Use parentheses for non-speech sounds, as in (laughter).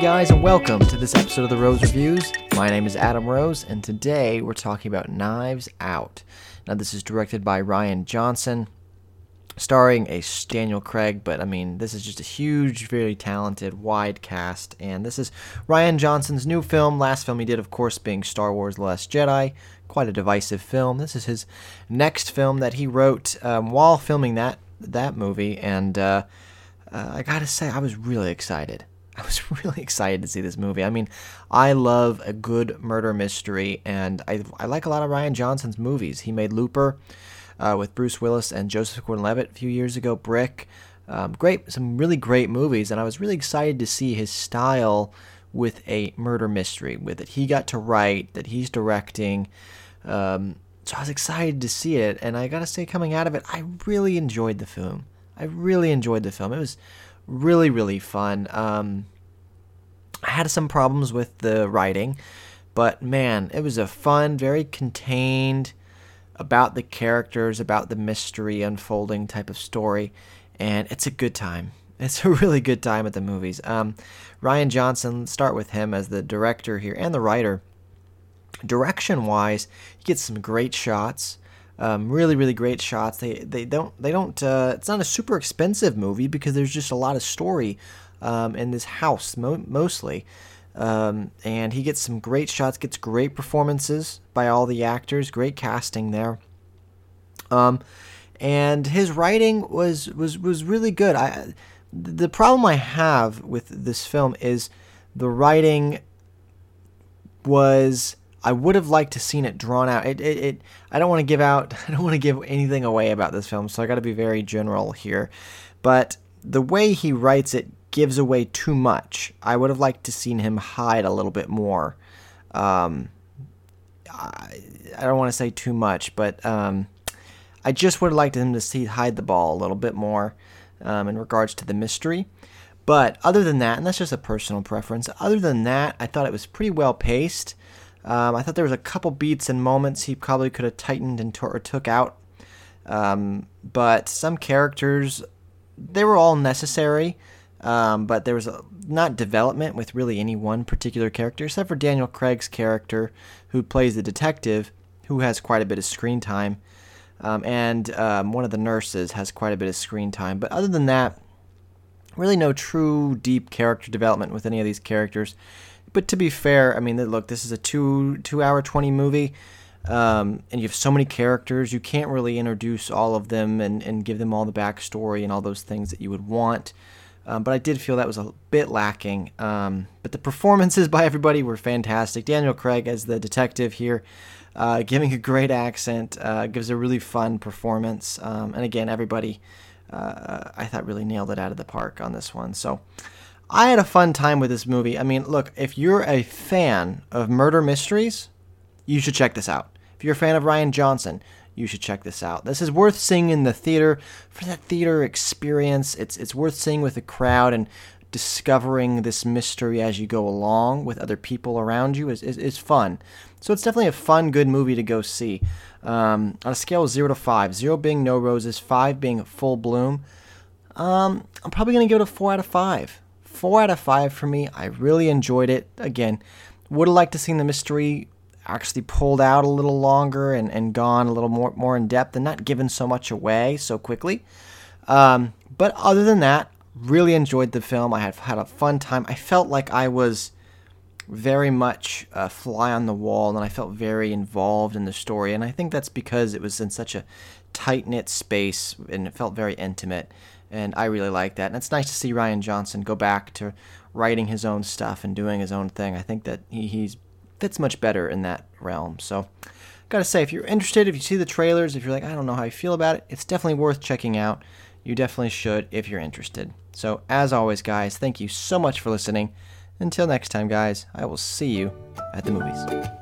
Guys, and welcome to this episode of the Rose Reviews. My name is Adam Rose, and today we're talking about Knives Out. Now, this is directed by Rian Johnson, starring a Daniel Craig, but I mean, this is just a huge, very talented, wide cast, and this is Rian Johnson's new film. Last film he did, of course, being Star Wars: The Last Jedi. Quite a divisive film. This is his next film that he wrote um, while filming that that movie, and uh, uh, I gotta say, I was really excited. I was (laughs) really excited to see this movie. I mean, I love a good murder mystery, and I, I like a lot of Rian Johnson's movies. He made Looper uh, with Bruce Willis and Joseph Gordon-Levitt a few years ago. Brick, um, great, some really great movies, and I was really excited to see his style with a murder mystery, with it he got to write, that he's directing. Um, so I was excited to see it, and I gotta say, coming out of it, I really enjoyed the film. I really enjoyed the film. It was really really fun. Um, I had some problems with the writing, but man, it was a fun, very contained, about the characters, about the mystery unfolding type of story, and it's a good time. (laughs) It's a really good time at the movies. Um, Rian Johnson, start with him as the director here and the writer. Direction wise, he gets some great shots. Um, really, really great shots. They they don't they don't. Uh, it's not a super expensive movie because there's just a lot of story um, in this house mo- mostly, um, and he gets some great shots. Gets great performances by all the actors. Great casting there. Um, and his writing was was was really good. I the problem I have with this film is the writing was I would have liked to seen it drawn out. It, it, it I don't want to give out. (laughs) I don't want to give anything away about this film, so I got to be very general here. But the way he writes it gives away too much. I would have liked to seen him hide a little bit more. Um, I, I don't want to say too much, but um, I just would have liked him to see hide the ball a little bit more um, in regards to the mystery. But other than that, and that's just a personal preference. Other than that, I thought it was pretty well paced. Um, I thought there was a couple beats and moments he probably could have tightened and or took out. Um, but some characters, they were all necessary. Um, but there was a, not development with really any one particular character, except for Daniel Craig's character, who plays the detective, who has quite a bit of screen time. Um, and um, one of the nurses has quite a bit of screen time. But other than that, really no true deep character development with any of these characters but to be fair, I mean, look, this is a two two hour twenty movie, um, and you have so many characters. You can't really introduce all of them and, and give them all the backstory and all those things that you would want. Um, but I did feel that was a bit lacking. Um, but the performances by everybody were fantastic. Daniel Craig as the detective here, uh, giving a great accent, uh, gives a really fun performance. Um, and again, everybody, uh, I thought really nailed it out of the park on this one. So. I had a fun time with this movie. I mean, look, if you're a fan of murder mysteries, you should check this out. If you're a fan of Rian Johnson, you should check this out. This is worth seeing in the theater for that theater experience. It's it's worth seeing with a crowd and discovering this mystery as you go along with other people around you is, is, is fun. So it's definitely a fun, good movie to go see. Um, on a scale of 0 to 5, 0 being no roses, 5 being full bloom, um, I'm probably going to give it a 4 out of 5 four out of five for me. I really enjoyed it. Again, would have liked to seen the mystery actually pulled out a little longer and, and gone a little more more in depth and not given so much away so quickly. Um, but other than that, really enjoyed the film. I had had a fun time. I felt like I was very much a fly on the wall and I felt very involved in the story. And I think that's because it was in such a tight knit space and it felt very intimate and I really like that. And it's nice to see Rian Johnson go back to writing his own stuff and doing his own thing. I think that he he's, fits much better in that realm. So, gotta say, if you're interested, if you see the trailers, if you're like, I don't know how I feel about it, it's definitely worth checking out. You definitely should if you're interested. So, as always, guys, thank you so much for listening. Until next time, guys, I will see you at the movies.